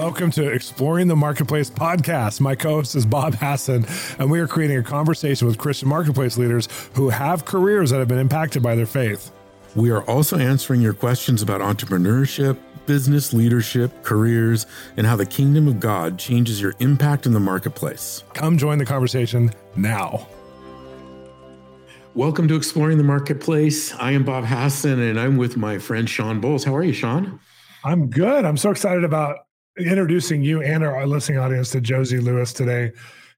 Welcome to Exploring the Marketplace podcast. My co host is Bob Hasson, and we are creating a conversation with Christian marketplace leaders who have careers that have been impacted by their faith. We are also answering your questions about entrepreneurship, business leadership, careers, and how the kingdom of God changes your impact in the marketplace. Come join the conversation now. Welcome to Exploring the Marketplace. I am Bob Hasson and I'm with my friend Shawn Bolz. How are you, Shawn? I'm good. I'm so excited about introducing you and our listening audience to Josie Lewis today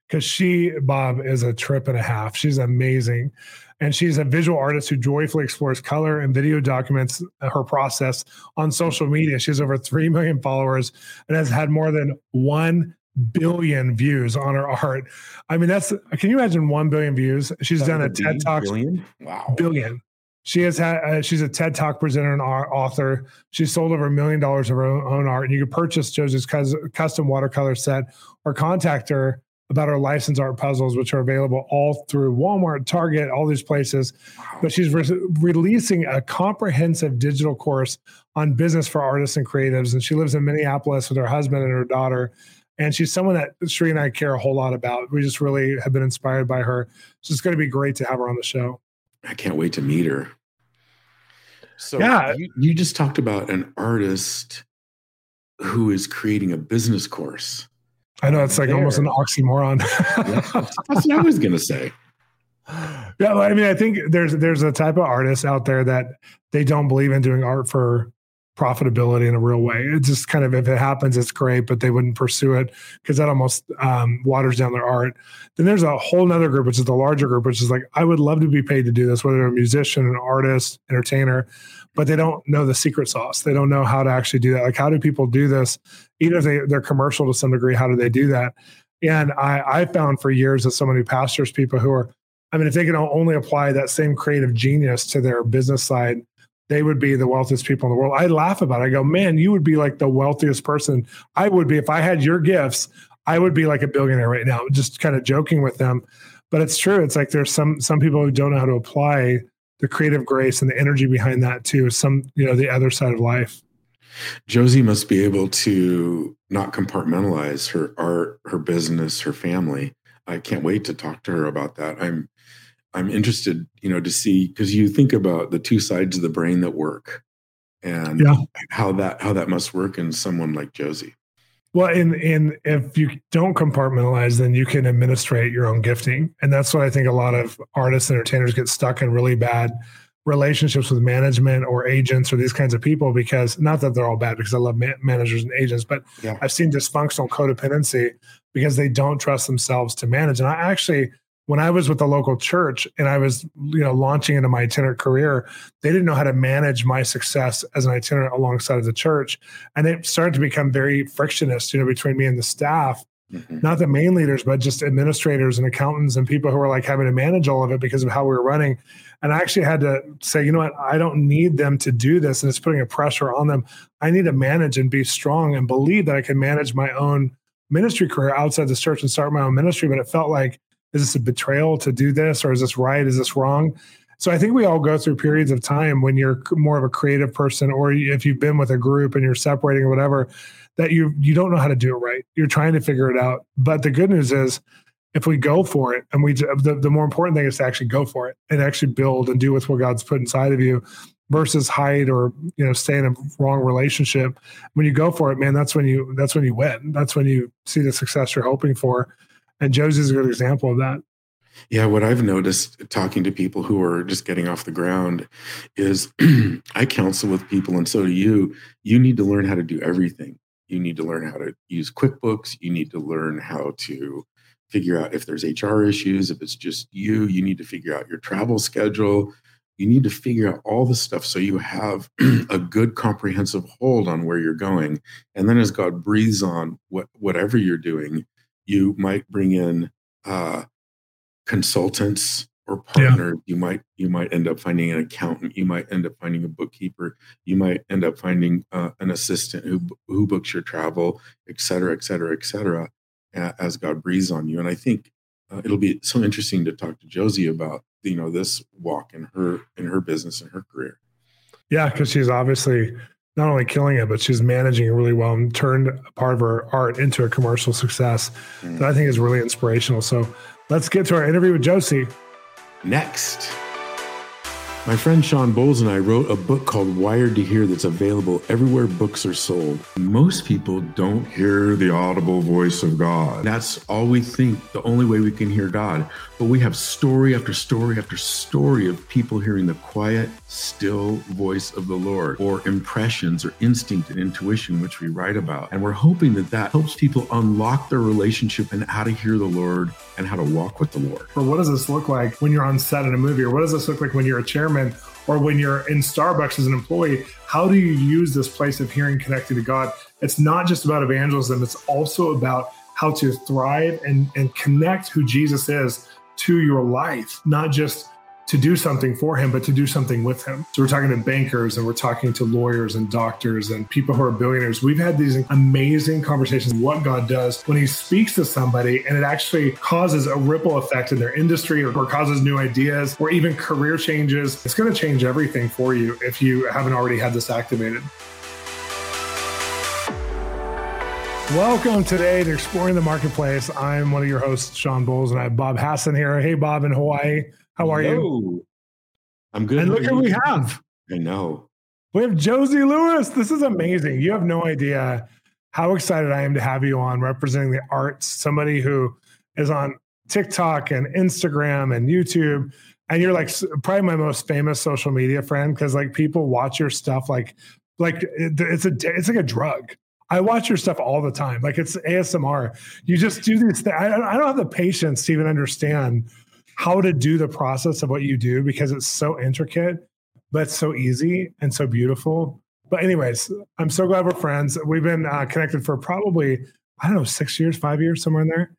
because she, Bob, is a trip and a half. She's amazing. And she's a visual artist who joyfully explores color and video documents uh, her process on social media. She has over 3 million followers and has had more than 1 billion views on her art. I mean, that's, can you imagine 1 billion views? She's done a TED Talk. Billion? Wow. Billion. She has had. Uh, she's a TED Talk presenter and author. She's sold over a million dollars of her own art, and you can purchase Josie's custom watercolor set or contact her about her licensed art puzzles, which are available all through Walmart, Target, all these places. But she's re- releasing a comprehensive digital course on business for artists and creatives, and she lives in Minneapolis with her husband and her daughter. And she's someone that Cherie and I care a whole lot about. We just really have been inspired by her. So it's going to be great to have her on the show. I can't wait to meet her. So yeah. you, you just talked about an artist who is creating a business course. I know it's like there. almost an oxymoron. that's, that's what I was gonna say. Yeah, I mean, I think there's there's a type of artist out there that they don't believe in doing art for profitability in a real way. It's just kind of if it happens, it's great, but they wouldn't pursue it because that almost um, waters down their art. Then there's a whole nother group, which is the larger group, which is like I would love to be paid to do this, whether they're a musician, an artist, entertainer, but they don't know the secret sauce. They don't know how to actually do that. Like how do people do this? Even if they, they're commercial to some degree, how do they do that? And I, I found for years as someone who pastors people who are, I mean, if they can only apply that same creative genius to their business side, they would be the wealthiest people in the world. I laugh about it. I go, man, you would be like the wealthiest person. I would be if I had your gifts. I would be like a billionaire right now. Just kind of joking with them, but it's true. It's like there's some some people who don't know how to apply the creative grace and the energy behind that to some you know the other side of life. Josie must be able to not compartmentalize her art, her business, her family. I can't wait to talk to her about that. I'm I'm interested, you know, to see because you think about the two sides of the brain that work and yeah. how that how that must work in someone like Josie. Well, and and if you don't compartmentalize, then you can administrate your own gifting, and that's what I think a lot of artists and entertainers get stuck in really bad relationships with management or agents or these kinds of people because not that they're all bad because I love ma- managers and agents, but yeah. I've seen dysfunctional codependency because they don't trust themselves to manage. And I actually when I was with the local church and I was, you know, launching into my itinerant career, they didn't know how to manage my success as an itinerant alongside of the church. And it started to become very frictionist, you know, between me and the staff. Mm-hmm. Not the main leaders, but just administrators and accountants and people who were like having to manage all of it because of how we were running. And I actually had to say, you know what, I don't need them to do this. And it's putting a pressure on them. I need to manage and be strong and believe that I can manage my own ministry career outside the church and start my own ministry. But it felt like is this a betrayal to do this or is this right? Is this wrong? So i think we all go through periods of time when you're more of a creative person or if you've been with a group and you're separating or whatever that you you don't know how to do it right. You're trying to figure it out. But the good news is if we go for it and we the, the more important thing is to actually go for it and actually build and do with what god's put inside of you versus hide or you know stay in a wrong relationship. When you go for it man that's when you that's when you win. That's when you see the success you're hoping for and Josie's a good example of that. Yeah, what I've noticed talking to people who are just getting off the ground is I counsel with people, and so do you. You need to learn how to do everything. You need to learn how to use QuickBooks. You need to learn how to figure out if there's HR issues, if it's just you. You need to figure out your travel schedule. You need to figure out all the stuff so you have a good comprehensive hold on where you're going. And then as God breathes on what whatever you're doing, you might bring in uh, consultants or partners. Yeah. You might you might end up finding an accountant. You might end up finding a bookkeeper. You might end up finding uh, an assistant who who books your travel, et cetera, et cetera, et cetera, as God breathes on you. And I think uh, it'll be so interesting to talk to Josie about you know this walk in her in her business and her career. Yeah, because she's obviously not only killing it, but she's managing it really well and turned part of her art into a commercial success mm. that I think is really inspirational. So let's get to our interview with Josie. Next. My friend Shawn Bolz and I wrote a book called Wired to Hear that's available everywhere books are sold. Most people don't hear the audible voice of God. That's all we think, the only way we can hear God. But we have story after story after story of people hearing the quiet, still voice of the Lord, or impressions or instinct and intuition, which we write about. And we're hoping that that helps people unlock their relationship and how to hear the Lord and how to walk with the Lord. Or what does this look like when you're on set in a movie? Or what does this look like when you're a chairman? Or when you're in Starbucks as an employee, how do you use this place of hearing connected to God? It's not just about evangelism, it's also about how to thrive and, and connect who Jesus is to your life, not just to do something for him, but to do something with him. So we're talking to bankers and we're talking to lawyers and doctors and people who are billionaires. We've had these amazing conversations what God does when he speaks to somebody and it actually causes a ripple effect in their industry or, or causes new ideas or even career changes. It's going to change everything for you if you haven't already had this activated. Welcome today to Exploring the Marketplace. I'm one of your hosts, Shawn Bolz, and I have Bob Hasson here. Hey, Bob in Hawaii. How are Hello. you? I'm good. And look who we have. I know. We have Josie Lewis. This is amazing. You have no idea how excited I am to have you on representing the arts, somebody who is on TikTok and Instagram and YouTube. And you're like probably my most famous social media friend because like people watch your stuff like like it's a it's like a drug. I watch your stuff all the time. Like it's ASMR. You just do these things. I don't have the patience to even understand how to do the process of what you do because it's so intricate, but so easy and so beautiful. But, anyways, I'm so glad we're friends. We've been uh, connected for probably, I don't know, six years, five years, somewhere in there.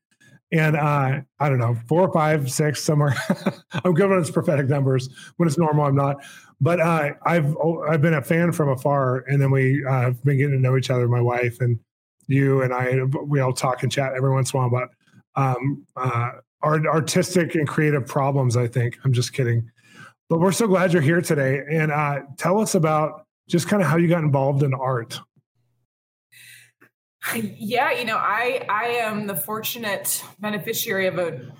And uh, I don't know, four five, six, somewhere. I'm good when it's prophetic numbers. When it's normal, I'm not. But uh, I've oh, I've been a fan from afar, and then we uh, have been getting to know each other. My wife and you and I, we all talk and chat every once in a while about um, uh, our artistic and creative problems. I think I'm just kidding, but we're so glad you're here today. And uh, tell us about just kind of how you got involved in art. Yeah, you know, I I am the fortunate beneficiary of an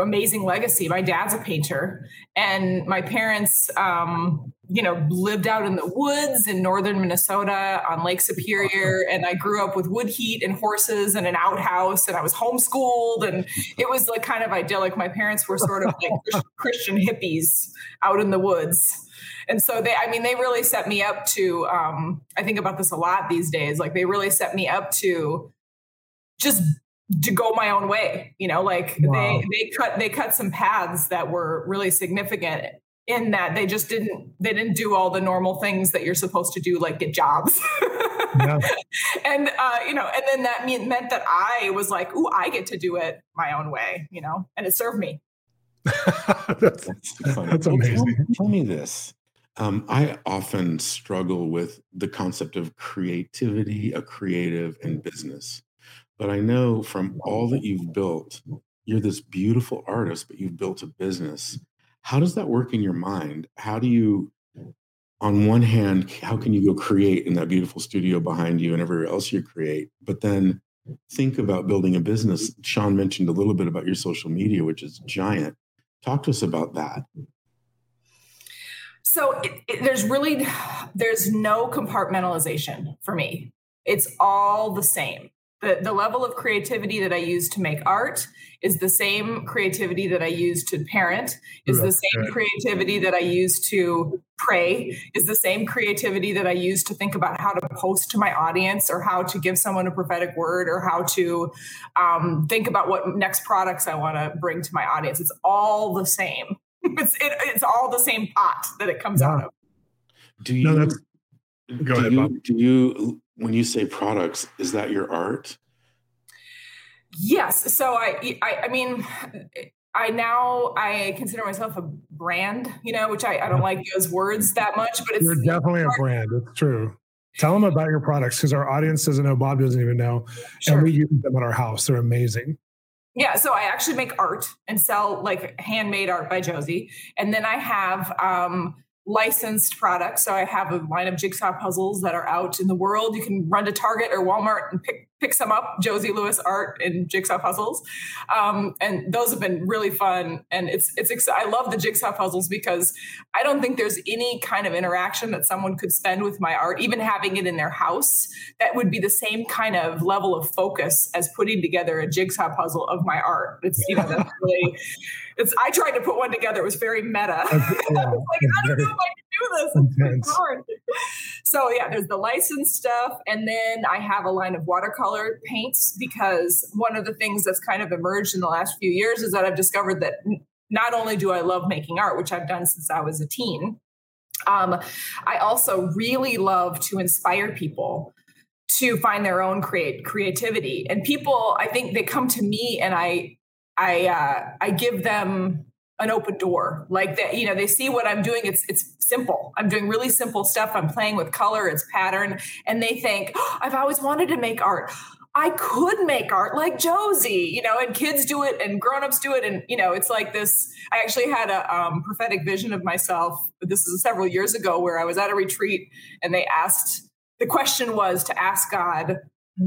amazing legacy. My dad's a painter, and my parents, um, you know, lived out in the woods in northern Minnesota on Lake Superior, and I grew up with wood heat and horses and an outhouse, and I was homeschooled, and it was like kind of idyllic. My parents were sort of like Christian hippies out in the woods and so they i mean they really set me up to um, i think about this a lot these days. Like they really set me up to just to go my own way you know? Like wow. they they cut they cut some paths that were really significant in that they just didn't they didn't do all the normal things that you're supposed to do like get jobs. Yeah. and uh, you know and then that mean, meant that i was like ooh i get to do it my own way you know? And it served me. That's, that's, amazing. well, tell, tell me this um, I often struggle with the concept of creativity, a creative, and business. But I know from all that you've built, you're this beautiful artist, but you've built a business. How does that work in your mind? How do you, on one hand, how can you go create in that beautiful studio behind you and everywhere else you create? But then think about building a business. Shawn mentioned a little bit about your social media, which is giant. Talk to us about that so it, it, there's really there's no compartmentalization for me. It's all the same. The, the level of creativity that i use to make art is the same creativity that i use to parent is the same creativity that i use to pray is the same creativity that i use to think about how to post to my audience or how to give someone a prophetic word or how to um, think about what next products i want to bring to my audience. It's all the same it's it, it's all the same pot that it comes yeah. out of. Do you? No, that's, go do ahead, you, Bob. Do you when you say products, is that your art? Yes. So I, I, I mean, I now I consider myself a brand, you know, which I, I don't like those words that much, but it's you're definitely a brand. It's true. Tell them about your products because our audience doesn't know. Bob doesn't even know, sure. and we use them at our house. They're amazing. Yeah, so I actually make art and sell like handmade art by Josie, and then I have um, licensed products. So I have a line of jigsaw puzzles that are out in the world. You can run to Target or Walmart and pick pick some up. Josie Lewis art and jigsaw puzzles, um, and those have been really fun. And it's it's I love the jigsaw puzzles because I don't think there's any kind of interaction that someone could spend with my art, even having it in their house, that would be the same kind of level of focus as putting together a jigsaw puzzle of my art. It's you know that's really it's I tried to put one together. It was very meta. Yeah, like, I don't know if I do this. It's hard. So yeah, there's the licensed stuff, and then I have a line of watercolor paints because one of the things that's kind of emerged in the last few years is that I've discovered that not only do I love making art, which I've done since I was a teen, um, I also really love to inspire people to find their own create creativity. And people, I think they come to me and I I uh, I give them an open door like that you know they see what i'm doing it's it's simple. I'm doing really simple stuff. I'm playing with color it's pattern and they think oh, i've always wanted to make art. I could make art like josie you know and kids do it and grown-ups do it and you know it's like this i actually had a um, prophetic vision of myself this is several years ago where i was at a retreat and they asked the question was to ask god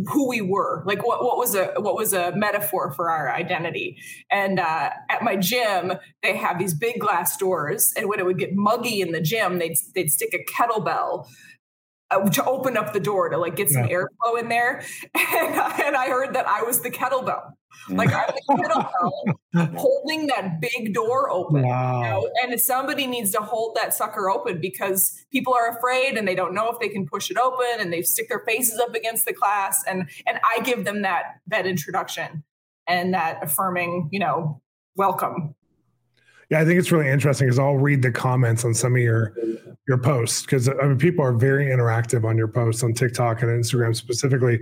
who we were. Like what, what was a what was a metaphor for our identity. And uh, at my gym they have these big glass doors and when it would get muggy in the gym they'd they'd stick a kettlebell Uh, to open up the door to like get some yeah. airflow in there and, and i heard that i was the kettlebell like I'm the kettlebell holding that big door open. Wow. You know? And somebody needs to hold that sucker open because people are afraid and they don't know if they can push it open and they stick their faces up against the class. And and I give them that that introduction and that affirming, you know, welcome yeah, I think it's really interesting because I'll read the comments on some of your your posts because I mean people are very interactive on your posts on TikTok and Instagram specifically.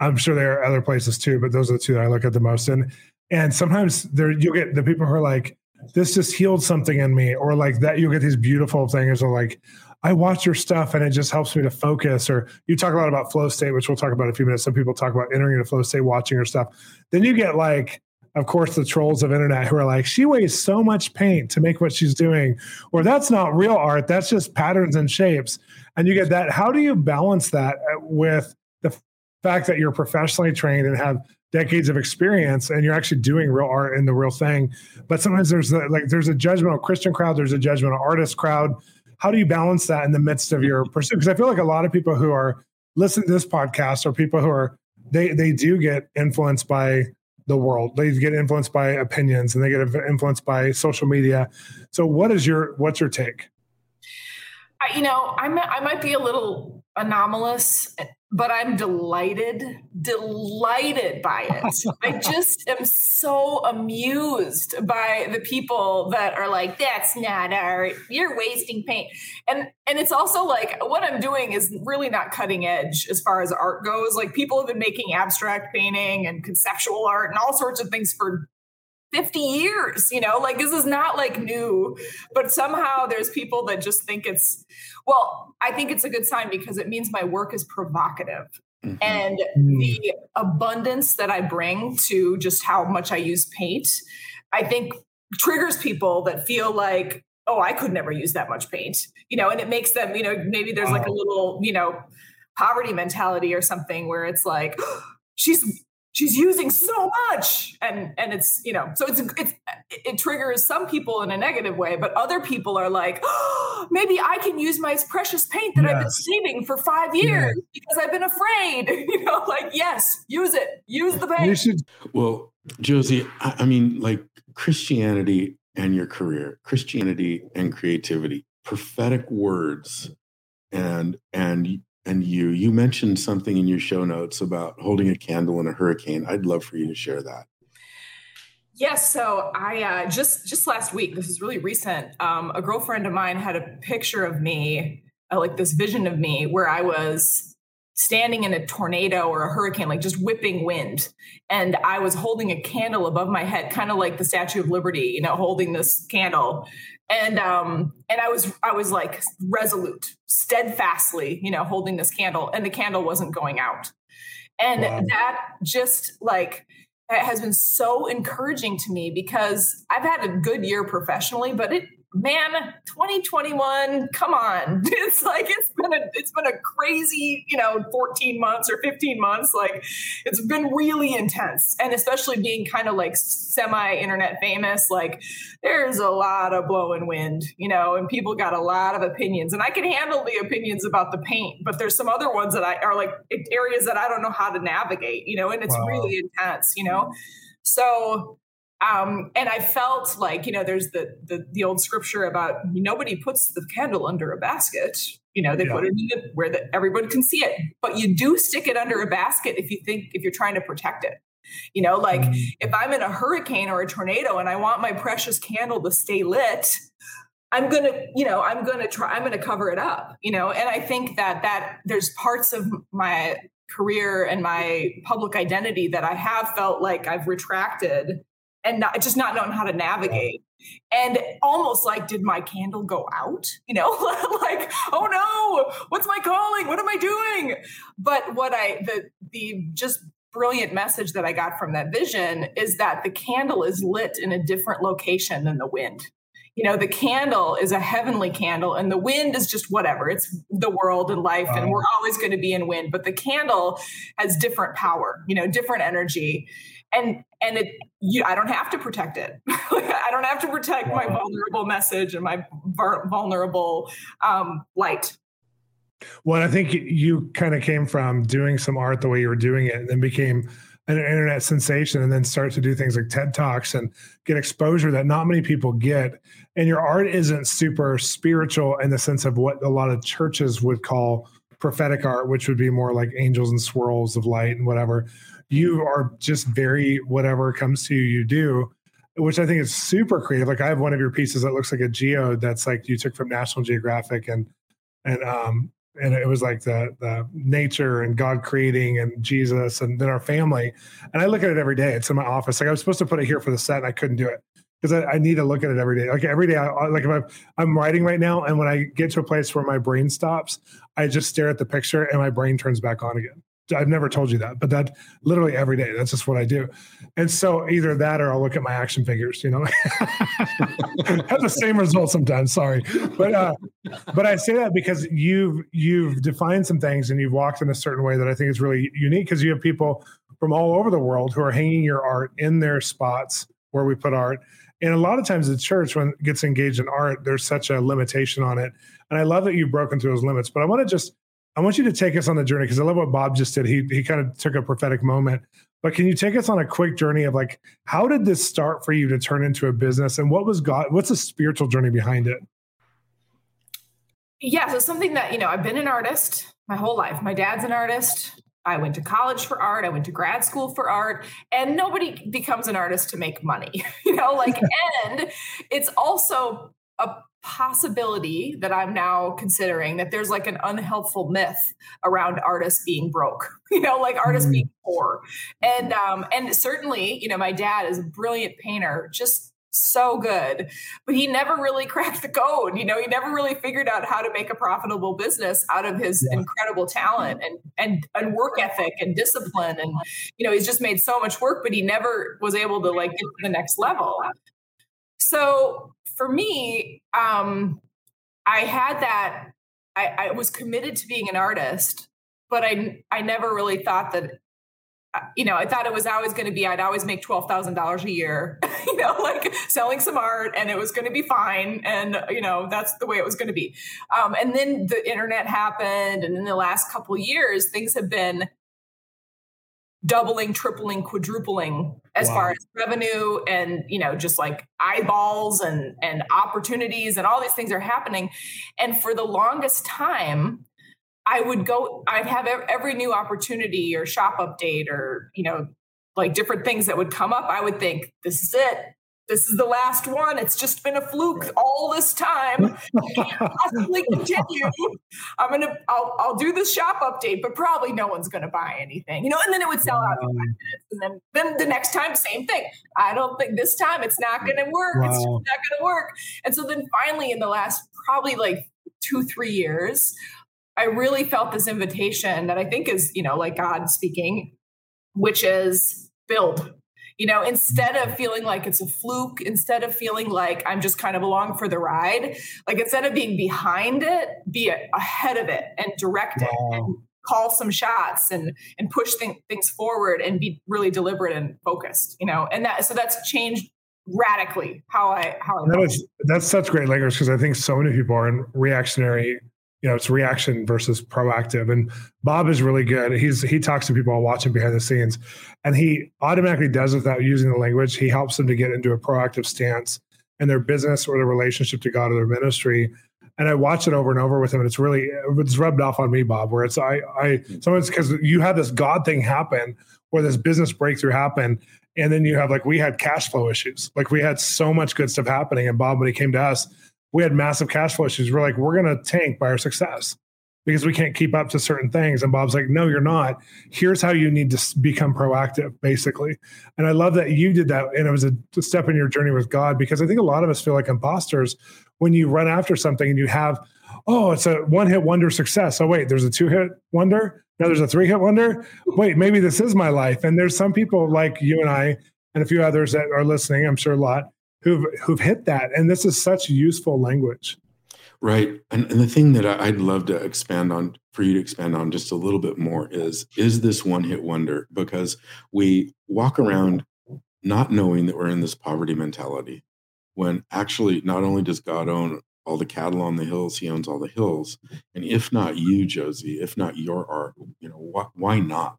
I'm sure there are other places too, but those are the two that I look at the most. And and sometimes there you get the people who are like, this just healed something in me, or like that you get these beautiful things or like, I watch your stuff and it just helps me to focus. Or you talk a lot about flow state, which we'll talk about in a few minutes. Some people talk about entering into flow state, watching your stuff. Then you get like of course, the trolls of internet who are like, she wastes so much paint to make what she's doing, or that's not real art, that's just patterns and shapes. And you get that. How do you balance that uh, with the fact that you're professionally trained and have decades of experience and you're actually doing real art in the real thing? But sometimes there's a, like there's a judgmental Christian crowd, there's a judgmental artist crowd. How do you balance that in the midst of your pursuit? Because I feel like a lot of people who are listening to this podcast are people who are they they do get influenced by the world. They get influenced by opinions and they get influenced by social media. So, what is your what's your take? I, you know, I'm I might be a little anomalous but I'm delighted, delighted by it. I just am so amused by the people that are like, that's not art. You're wasting paint. And and it's also like what I'm doing is really not cutting edge as far as art goes. Like people have been making abstract painting and conceptual art and all sorts of things for 50 years, you know, like this is not like new, but somehow there's people that just think it's, well, I think it's a good sign because it means my work is provocative. Mm-hmm. And mm. the abundance that I bring to just how much I use paint, I think triggers people that feel like, oh, I could never use that much paint, you know, and it makes them, you know, maybe there's like a little, you know, poverty mentality or something where it's like, she's she's using so much and and it's you know so it's it's it triggers some people in a negative way but other people are like oh, maybe i can use my precious paint that yes. i've been saving for five years yes. because i've been afraid you know like yes use it use the paint should- well josie I, I mean like christianity and your career christianity and creativity prophetic words and and and you you mentioned something in your show notes about holding a candle in a hurricane. I'd love for you to share that. Yes so i uh, just just last week this is really recent um, a girlfriend of mine had a picture of me uh, like this vision of me where i was standing in a tornado or a hurricane like just whipping wind. And i was holding a candle above my head kind of like the statue of liberty you know holding this candle and um and i was i was like resolute steadfastly you know holding this candle and the candle wasn't going out and wow. that just like has been so encouraging to me because i've had a good year professionally but it man 2021 come on. It's like it's been a it's been a crazy you know 14 months or 15 months. Like it's been really intense. And especially being kind of like semi internet famous like there's a lot of blowing wind you know and people got a lot of opinions. And i can handle the opinions about the paint but there's some other ones that i are like areas that i don't know how to navigate you know and it's wow. really intense you know? So um, and I felt like, you know, there's the, the, the old scripture about nobody puts the candle under a basket. You know, they yeah. put it in the, where the, everyone can see it, but you do stick it under a basket if you think if you're trying to protect it. You know, like mm-hmm. if I'm in a hurricane or a tornado and I want my precious candle to stay lit, I'm going to, you know, I'm going to try, I'm going to cover it up, you know, and I think that that there's parts of my career and my public identity that I have felt like I've retracted and not, just not knowing how to navigate. And almost like, did my candle go out? You know, like, oh no, what's my calling? What am I doing? But what I, the, the just brilliant message that I got from that vision is that the candle is lit in a different location than the wind. You know, the candle is a heavenly candle, and the wind is just whatever. It's the world and life, and we're always going to be in wind. But the candle has different power, you know, different energy and and it you i don't have to protect it. I don't have to protect my vulnerable message and my vulnerable um, light. Well i think you kind of came from doing some art the way you were doing it and then became an internet sensation and then start to do things like ted talks and get exposure that not many people get. And your art isn't super spiritual in the sense of what a lot of churches would call prophetic art which would be more like angels and swirls of light and whatever you are just very whatever comes to you, you do, which I think is super creative. Like I have one of your pieces that looks like a geode that's like you took from National Geographic and and um and it was like the the nature and God creating and Jesus and then our family. And I look at it every day. It's in my office. Like I was supposed to put it here for the set and I couldn't do it because I, I, need to look at it every day. Like every day, I, like if I'm, I'm writing right now, and when I get to a place where my brain stops, I just stare at the picture and my brain turns back on again. I've never told you that, but that literally every day. That's just what I do. And so either that or I'll look at my action figures, you know. Have the same result sometimes, sorry. But uh but I say that because you've you've defined some things and you've walked in a certain way that I think is really unique because you have people from all over the world who are hanging your art in their spots where we put art. And a lot of times the church, when it gets engaged in art, there's such a limitation on it. And I love that you've broken through those limits. But I want to just I want you to take us on the journey because I love what Bob just did. He he kind of took a prophetic moment. But can you take us on a quick journey of like how did this start for you to turn into a business and what was God what's the spiritual journey behind it? Yeah, so something that, you know, I've been an artist my whole life. My dad's an artist. I went to college for art. I went to grad school for art. And nobody becomes an artist to make money, you know, like, and it's also a possibility that I'm now considering that there's like an unhelpful myth around artists being broke, you know, like artists mm-hmm. being poor. And um and certainly, you know, my dad is a brilliant painter, just so good, but he never really cracked the code. You know, he never really figured out how to make a profitable business out of his yeah. incredible talent and and and work ethic and discipline. And you know, he's just made so much work, but he never was able to like get to the next level. So for me, um, I had that. I, I was committed to being an artist, but I I never really thought that uh, you know, I thought it was always going to be, I'd always make $12,000 a year, you know, like selling some art and it was going to be fine. And, you know, that's the way it was going to be. Um, and then the internet happened. And in the last couple years, things have been doubling, tripling, quadrupling as wow. far as revenue and you know just like eyeballs and and opportunities and all these things are happening. And for the longest time, I would go. I'd have every new opportunity or shop update or you know like different things that would come up. I would think this is it this is the last one. It's just been a fluke all this time. Possibly continue. I'm gonna I'll I'll do the shop update, but probably no one's gonna buy anything. You know, and then it would sell out in five minutes. And then then the next time, same thing. I don't think this time it's not gonna work. Wow. It's not gonna work. And so then finally in the last probably like two, three years, I really felt this invitation that I think is, you know, like God speaking, which is build You know, instead of feeling like it's a fluke, instead of feeling like I'm just kind of along for the ride, like instead of being behind it, be ahead of it and direct it and call some shots and and push th- things forward and be really deliberate and focused. You know, and that so that's changed radically how I how I that is, that's such great language because I think so many people are in reactionary you know it's reaction versus proactive. And bob is really good. He's he talks to people watching behind the scenes. And he automatically does it without using the language. He helps them to get into a proactive stance in their business or their relationship to god or their ministry. And i watch it over and over with him and it's really it's rubbed off on me bob where it's i i hmm. sometimes because you had this god thing happen where this business breakthrough happened and then you have like we had cash flow issues. Like we had so much good stuff happening and bob when he came to us we had massive cash flow issues. We're like, we're going to tank by our success because we can't keep up to certain things. And Bob's like, no, you're not. Here's how you need to become proactive, basically. And I love that you did that. And it was a step in your journey with God because I think a lot of us feel like imposters when you run after something and you have, oh, it's a one hit wonder success. Oh, wait, there's a two hit wonder. Now there's a three hit wonder. Wait, maybe this is my life. And there's some people like you and I and a few others that are listening, I'm sure a lot, who've who've hit that. And this is such useful language. Right. And, and the thing that i'd love to expand on for you to expand on just a little bit more is is this one hit wonder? Because we walk around not knowing that we're in this poverty mentality when actually not only does god own all the cattle on the hills he owns all the hills. And if not you josie if not your art you know why, why not?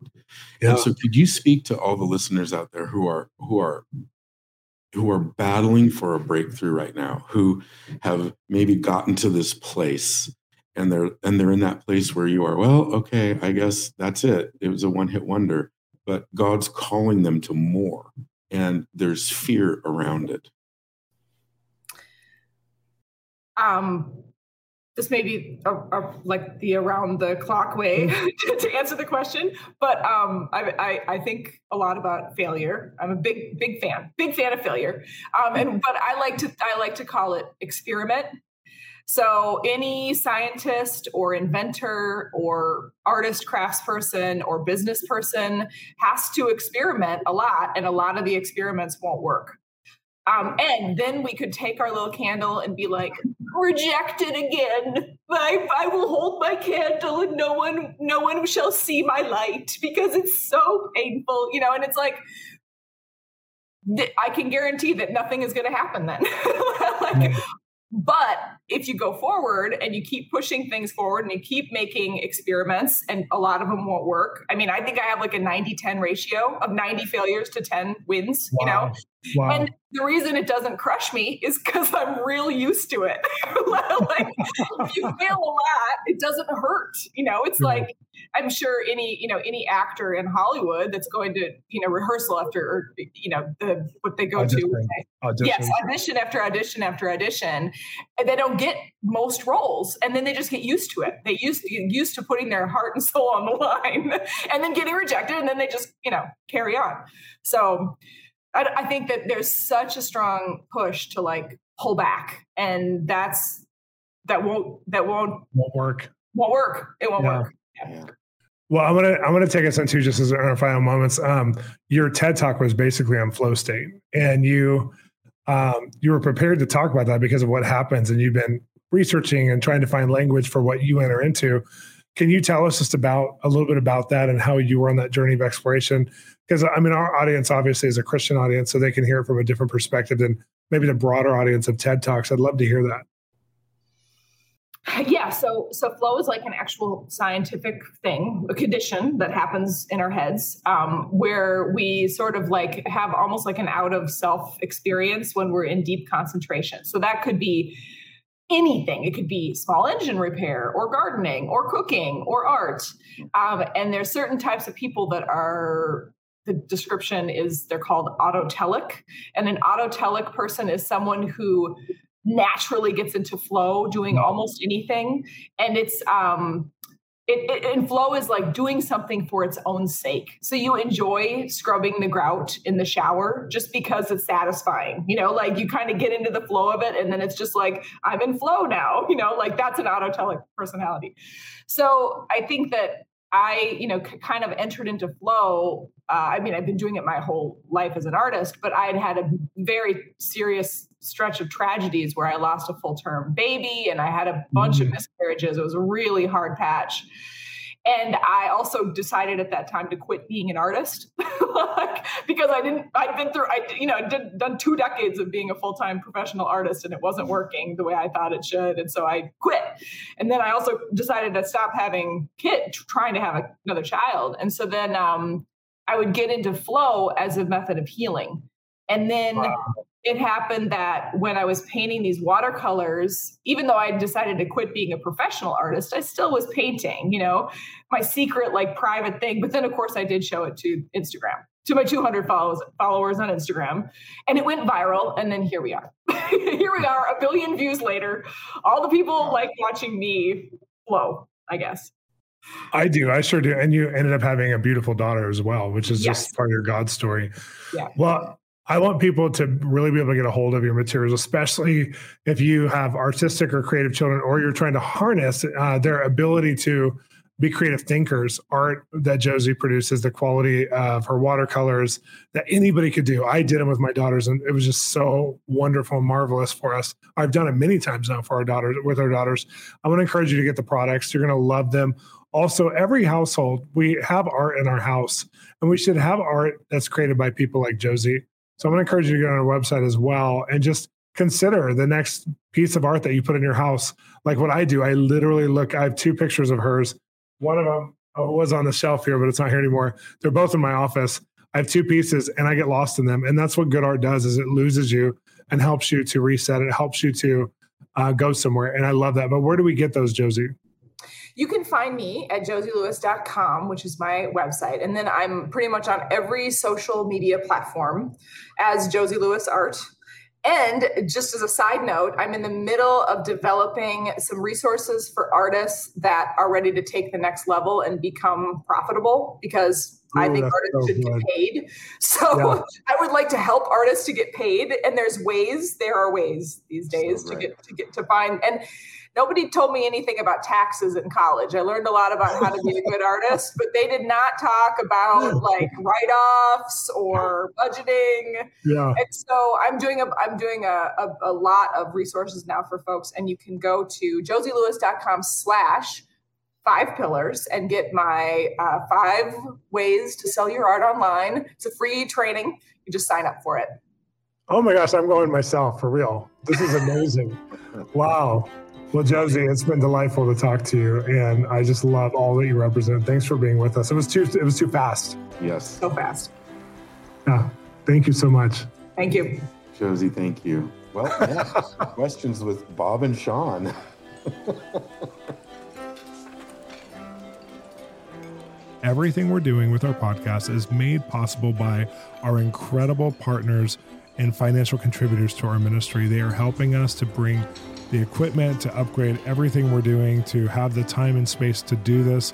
Yeah. and so could you speak to all the listeners out there who are who are who are battling for a breakthrough right now, who have maybe gotten to this place and they're and they're in that place where you are, well, okay, I guess that's it. It was a one-hit wonder, but God's calling them to more and there's fear around it. Um this may be a, a, like the around the clock way to, answer the question, but um, I, I, I, think a lot about failure. I'm a big big fan, big fan of failure. Um, and but I like to I like to call it experiment. So any scientist or inventor or artist, craftsperson or business person has to experiment a lot, and a lot of the experiments won't work. Um, and then we could take our little candle and be like, rejected again. I, I will hold my candle and no one, no one shall see my light because it's so painful, you know, and it's like, I can guarantee that nothing is going to happen then. like, but if you go forward and you keep pushing things forward and you keep making experiments, and a lot of them won't work. I mean, I think I have like a 90 10 ratio of 90 failures to 10 wins, wow. you know? Wow. And the reason it doesn't crush me is because I'm real used to it. like if you fail a lot, it doesn't hurt. You know, it's mm-hmm. like I'm sure any you know any actor in Hollywood that's going to you know rehearsal after or you know the what they go audition. to audition. yes audition after audition after audition, and they don't get most roles, and then they just get used to it. They used get used to putting their heart and soul on the line, and then getting rejected, and then they just you know carry on. So I, I think that there's such a strong push to like pull back, and that's that won't that won't won't work. Won't work. It won't yeah. work. Yeah. Well, I'm gonna I'm gonna take us into just as our final moments. Um, your TED talk was basically on flow state, and you um, you were prepared to talk about that because of what happens, and you've been researching and trying to find language for what you enter into. Can you tell us just about a little bit about that and how you were on that journey of exploration? Because I mean, our audience obviously is a Christian audience, so they can hear it from a different perspective than maybe the broader audience of TED Talks. I'd love to hear that. Yeah, so so flow is like an actual scientific thing, a condition that happens in our heads, um, where we sort of like have almost like an out of self experience when we're in deep concentration. So that could be anything. It could be small engine repair or gardening or cooking or art. Um, and there's certain types of people that are the description is they're called autotelic. And an autotelic person is someone who naturally gets into flow doing almost anything. And it's um it, it, and flow is like doing something for its own sake. So you enjoy scrubbing the grout in the shower just because it's satisfying. You know, like you kind of get into the flow of it, and then it's just like I'm in flow now. You know, like that's an autotelic personality. So I think that I, you know, kind of entered into flow. Uh, I mean, I've been doing it my whole life as an artist, but I had had a very serious stretch of tragedies where I lost a full term baby and I had a bunch mm-hmm. of miscarriages. It was a really hard patch. And I also decided at that time to quit being an artist like, because I didn't, I'd been through, I, you know, did, done two decades of being a full time professional artist and it wasn't working the way I thought it should. And so I quit. And then I also decided to stop having kid, trying to have a, another child. And so then um, I would get into flow as a method of healing. And then wow it happened that when I was painting these watercolors, even though I decided to quit being a professional artist, I still was painting, you know, my secret, like private thing. But then, of course, I did show it to Instagram, to my 200 followers, followers on Instagram, and it went viral. And then here we are. here we are, a billion views later. All the people like watching me flow, I guess. I do. I sure do. And you ended up having a beautiful daughter as well, which is yes. just part of your God story. Yeah. Well, I want people to really be able to get a hold of your materials, especially if you have artistic or creative children, or you're trying to harness uh, their ability to be creative thinkers. Art that Josie produces, the quality of her watercolors that anybody could do. I did them with my daughters, and it was just so wonderful and marvelous for us. I've done it many times now for our daughters, with our daughters. I want to encourage you to get the products. You're going to love them. Also, every household, we have art in our house, and we should have art that's created by people like Josie so I'm going to encourage you to go on our website as well and just consider the next piece of art that you put in your house. Like what I do, I literally look, I have two pictures of hers. One of them oh, was on the shelf here, but it's not here anymore. They're both in my office. I have two pieces and I get lost in them. And that's what good art does is it loses you and helps you to reset. It helps you to uh, go somewhere. And I love that. But where do we get those, Josie? You can find me at josielewis.com, which is my website. And then I'm pretty much on every social media platform as Josie Lewis Art. And just as a side note, I'm in the middle of developing some resources for artists that are ready to take the next level and become profitable because Ooh, I think artists so should good. get paid. So yeah. I would like to help artists to get paid. And there's ways, there are ways these days so to get to get to find and nobody told me anything about taxes in college. I learned a lot about how to be a good artist, but they did not talk about like write-offs or budgeting. Yeah. And so I'm doing a I'm doing a, a, a lot of resources now for folks, and you can go to josielewis.com slash five pillars and get my uh, five ways to sell your art online. It's a free training. You just sign up for it. Oh my gosh, I'm going myself for real. This is amazing. wow. Well, Josie, it's been delightful to talk to you, and I just love all that you represent. Thanks for being with us. It was too it was too fast. Yes. So fast. Yeah. Thank you so much. Thank you. Josie, thank you. Well, yeah, questions with Bob and Shawn. Everything we're doing with our podcast is made possible by our incredible partners and financial contributors to our ministry. They are helping us to bring the equipment, to upgrade everything we're doing, to have the time and space to do this.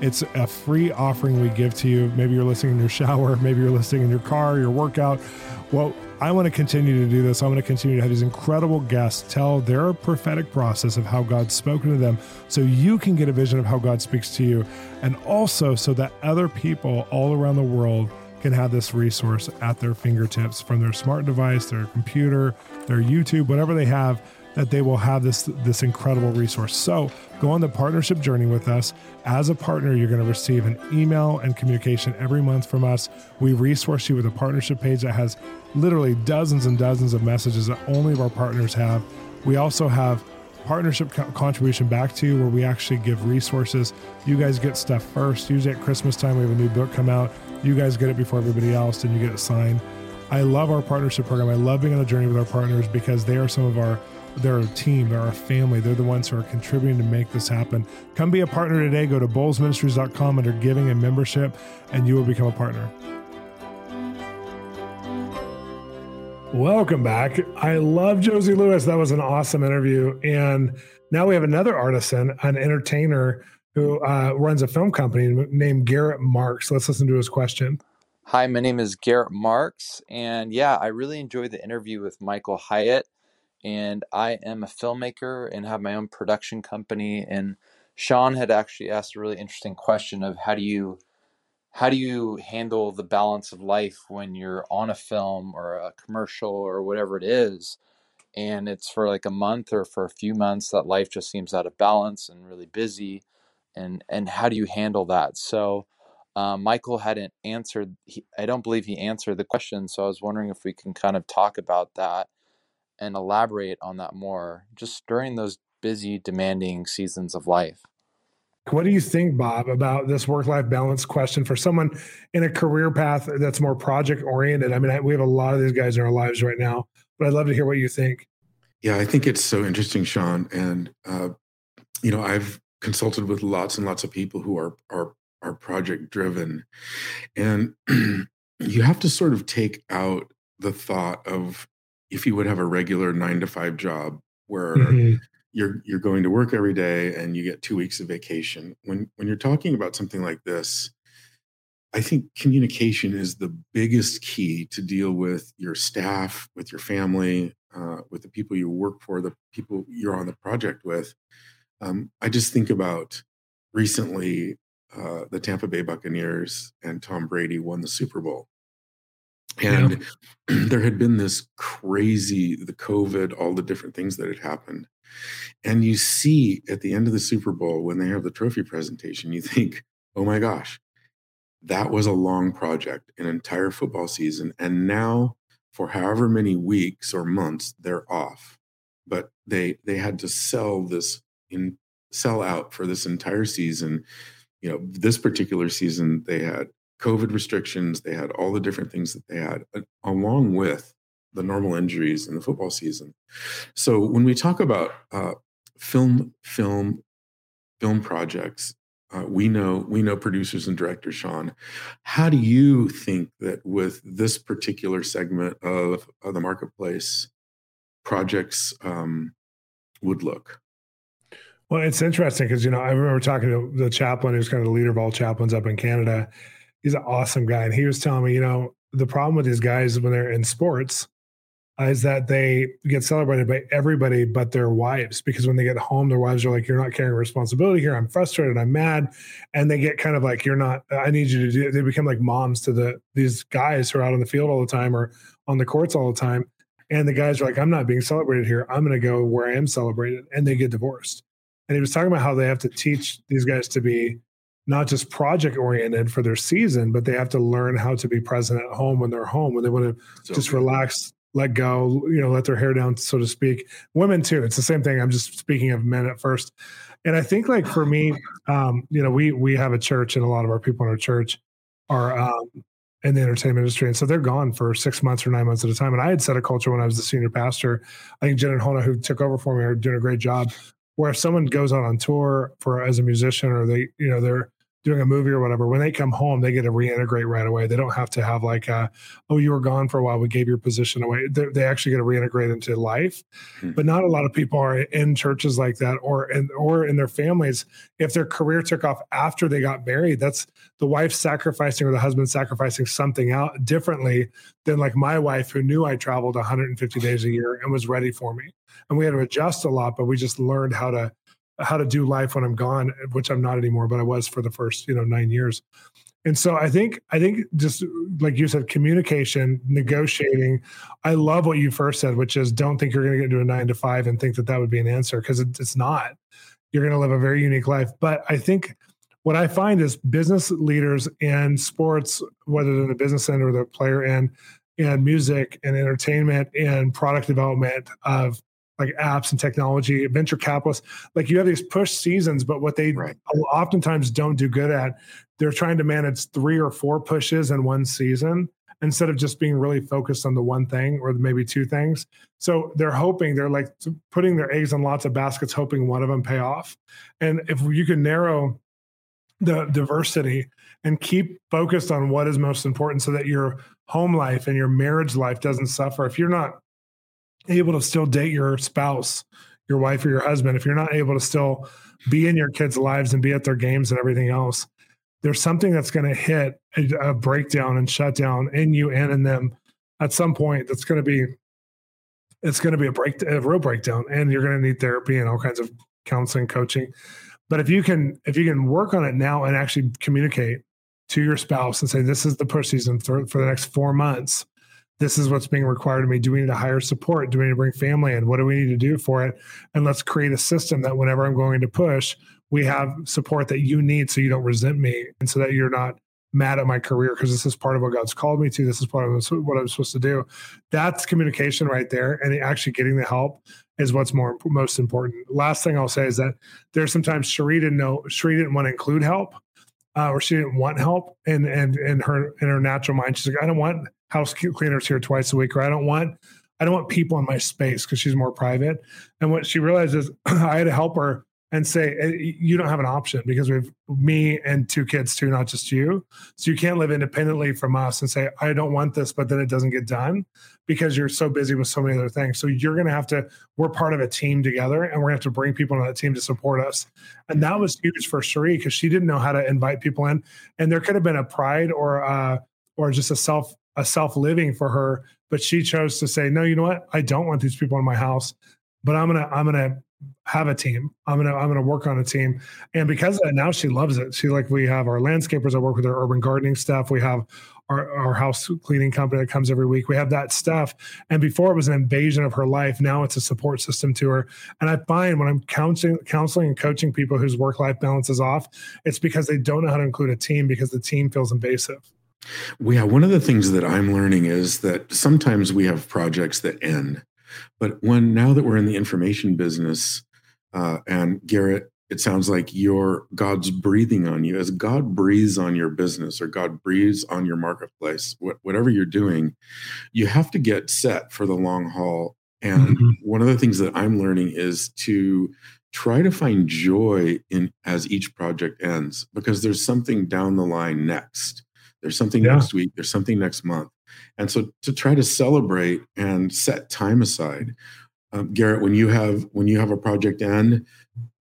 It's a free offering we give to you. Maybe you're listening in your shower, maybe you're listening in your car, your workout. Well, I want to continue to do this. I want to continue to have these incredible guests tell their prophetic process of how God's spoken to them so you can get a vision of how God speaks to you. And also so that other people all around the world can have this resource at their fingertips from their smart device, their computer, their YouTube, whatever they have that they will have this this incredible resource. So go on the partnership journey with us. As a partner, you're going to receive an email and communication every month from us. We resource you with a partnership page that has literally dozens and dozens of messages that only of our partners have. We also have partnership co- contribution back to you where we actually give resources. You guys get stuff first. Usually at Christmas time, we have a new book come out. You guys get it before everybody else and you get it signed. I love our partnership program. I love being on a journey with our partners because they are some of our they're a team, they're a family, they're the ones who are contributing to make this happen. Come be a partner today. Go to bolzministries.com under giving and membership, and you will become a partner. Welcome back. I love Josie Lewis. That was an awesome interview. And now we have another artisan, an entertainer who uh, runs a film company named Garrett Marks. Let's listen to his question. Hi, my name is Garrett Marks. And yeah, I really enjoyed the interview with Michael Hyatt and I am a filmmaker and have my own production company And Shawn had actually asked a really interesting question of how do you how do you handle the balance of life when you're on a film or a commercial or whatever it is? And it's for like a month or for a few months that life just seems out of balance and really busy and and how do you handle that? So um, michael hadn't answered he, i don't believe he answered the question so i was wondering if we can kind of talk about that and elaborate on that more just during those busy demanding seasons of life what do you think, Bob, about this work life balance question for someone in a career path that's more project oriented? I mean, we have a lot of these guys in our lives right now, but I'd love to hear what you think. Yeah, I think it's so interesting, Shawn. And, uh, you know, I've consulted with lots and lots of people who are, are, are project driven. And you have to sort of take out the thought of if you would have a regular nine to five job where mm-hmm you're you're going to work every day and you get two weeks of vacation. When when you're talking about something like this, I think communication is the biggest key to deal with your staff, with your family, uh, with the people you work for, the people you're on the project with. Um, I just think about recently uh, the Tampa Bay Buccaneers and Tom Brady won the Super Bowl. And yeah. there had been this crazy, the COVID, all the different things that had happened. And you see at the end of the Super Bowl, when they have the trophy presentation, you think, oh my gosh, that was a long project, an entire football season. And now, for however many weeks or months, they're off. But they they had to sell this in sell out for this entire season. You know, this particular season, they had COVID restrictions, they had all the different things that they had, along with the normal injuries in the football season. So when we talk about uh, film, film, film projects, uh, we know we know producers and directors. Shawn, how do you think that with this particular segment of, of the marketplace, projects um, would look? Well, it's interesting because you know I remember talking to the chaplain who's kind of the leader of all chaplains up in Canada. He's an awesome guy, and he was telling me, you know, the problem with these guys when they're in sports uh, is that they get celebrated by everybody but their wives because when they get home their wives are like you're not carrying responsibility here. I'm frustrated. I'm mad. And they get kind of like you're not i need you to do they become like moms to the these guys who are out on the field all the time or on the courts all the time and the guys are like i'm not being celebrated here. I'm going to go where i am celebrated and they get divorced. And he was talking about how they have to teach these guys to be not just project oriented for their season, but they have to learn how to be present at home when they're home, when they want to so just good. relax let go, you know, let their hair down, so to speak. Women too. It's the same thing. I'm just speaking of men at first. And I think like for me, um, you know, we we have a church and a lot of our people in our church are um, in the entertainment industry. And so they're gone for six months or nine months at a time. And I had set a culture when I was the senior pastor. I think Jen and Hona, who took over for me, are doing a great job. Where if someone goes out on tour for as a musician or they, you know, they're doing a movie or whatever, when they come home, they get to reintegrate right away. They don't have to have like, a, oh, you were gone for a while. We gave your position away. They, they actually get to reintegrate into life. Mm-hmm. But not a lot of people are in churches like that or in, or in their families. If their career took off after they got married, that's the wife sacrificing or the husband sacrificing something out differently than like my wife who knew I traveled 150 days a year and was ready for me. And we had to adjust a lot, but we just learned how to how to do life when I'm gone, which I'm not anymore, but I was for the first, you know, nine years. And so I think, I think just like you said, communication, negotiating. I love what you first said, which is don't think you're going to get into a nine to five and think that that would be an answer because it, it's not. You're going to live a very unique life. But I think what I find is business leaders in sports, whether in the business end or the player end, and music and entertainment and product development of like apps and technology, venture capitalists, like you have these push seasons, but what they right. oftentimes don't do good at, they're trying to manage three or four pushes in one season instead of just being really focused on the one thing or maybe two things. So they're hoping they're like putting their eggs in lots of baskets, hoping one of them pay off. And if you can narrow the diversity and keep focused on what is most important so that your home life and your marriage life doesn't suffer. If you're not able to still date your spouse, your wife or your husband, if you're not able to still be in your kids' lives and be at their games and everything else, there's something that's going to hit a, a, breakdown and shutdown in you and in them at some point. That's going to be it's going to be a break, a real breakdown, and you're going to need therapy and all kinds of counseling, coaching. But if you can if you can work on it now and actually communicate to your spouse and say, this is the push season for, for the next four months. This is what's being required of me. Do we need to hire support? Do we need to bring family in? What do we need to do for it? And let's create a system that whenever I'm going to push, we have support that you need so you don't resent me and so that you're not mad at my career because this is part of what God's called me to. This is part of what I'm supposed to do. That's communication right there. And actually getting the help is what's more most important. Last thing I'll say is that there's sometimes Cherie didn't know Cherie didn't want to include help uh, or she didn't want help and and in her in her natural mind she's like I don't want house cleaners here twice a week or I don't want I don't want people in my space because she's more private. And what she realizes I had to help her and say you don't have an option because we have me and two kids too not just you. So you can't live independently from us and say i don't want this but then it doesn't get done because you're so busy with so many other things so you're going to have to we're part of a team together and we're going to have to bring people on that team to support us. And that was huge for cherie because she didn't know how to invite people in. And there could have been a pride or uh or just a self a self living for her but she chose to say no you know what i don't want these people in my house but i'm gonna i'm gonna have a team. I'm gonna I'm gonna work on a team, and because of that, now she loves it. She like we have our landscapers. I work with our urban gardening stuff. We have our, our house cleaning company that comes every week. We have that stuff. And before it was an invasion of her life. Now it's a support system to her. And I find when I'm counseling, counseling and coaching people whose work life balance is off, it's because they don't know how to include a team because the team feels invasive. Well, yeah, one of the things that I'm learning is that sometimes we have projects that end but when now that we're in the information business, uh, and Garrett, it sounds like your God's breathing on you. As God breathes on your business or God breathes on your marketplace, wh- whatever you're doing, you have to get set for the long haul. And mm-hmm. one of the things that I'm learning is to try to find joy in as each project ends because there's something down the line next. There's something yeah. next week. There's something next month. And so to try to celebrate and set time aside, um, Garrett, when you have when you have a project end,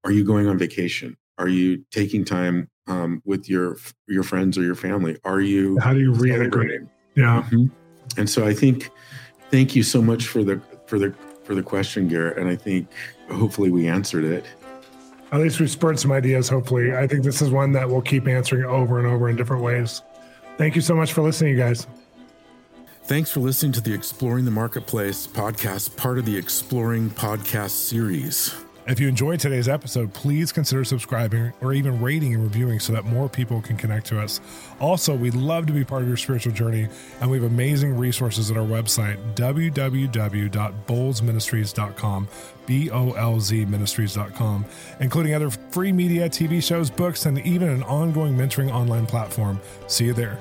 are you going on vacation? Are you taking time um, with your your friends or your family? Are you how do you reintegrate? Yeah. Mm-hmm. And so I think thank you so much for the for the for the question, Garrett. And I think hopefully we answered it. At least we spurred some ideas. Hopefully, I think this is one that we'll keep answering over and over in different ways. Thank you so much for listening, you guys. Thanks for listening to the Exploring the Marketplace podcast, part of the Exploring podcast series. If you enjoyed today's episode, please consider subscribing or even rating and reviewing so that more people can connect to us. Also, we'd love to be part of your spiritual journey, and we have amazing resources at our website, www.bolzministries.com, B O L Z ministries.com, including other free media, TV shows, books, and even an ongoing mentoring online platform. See you there.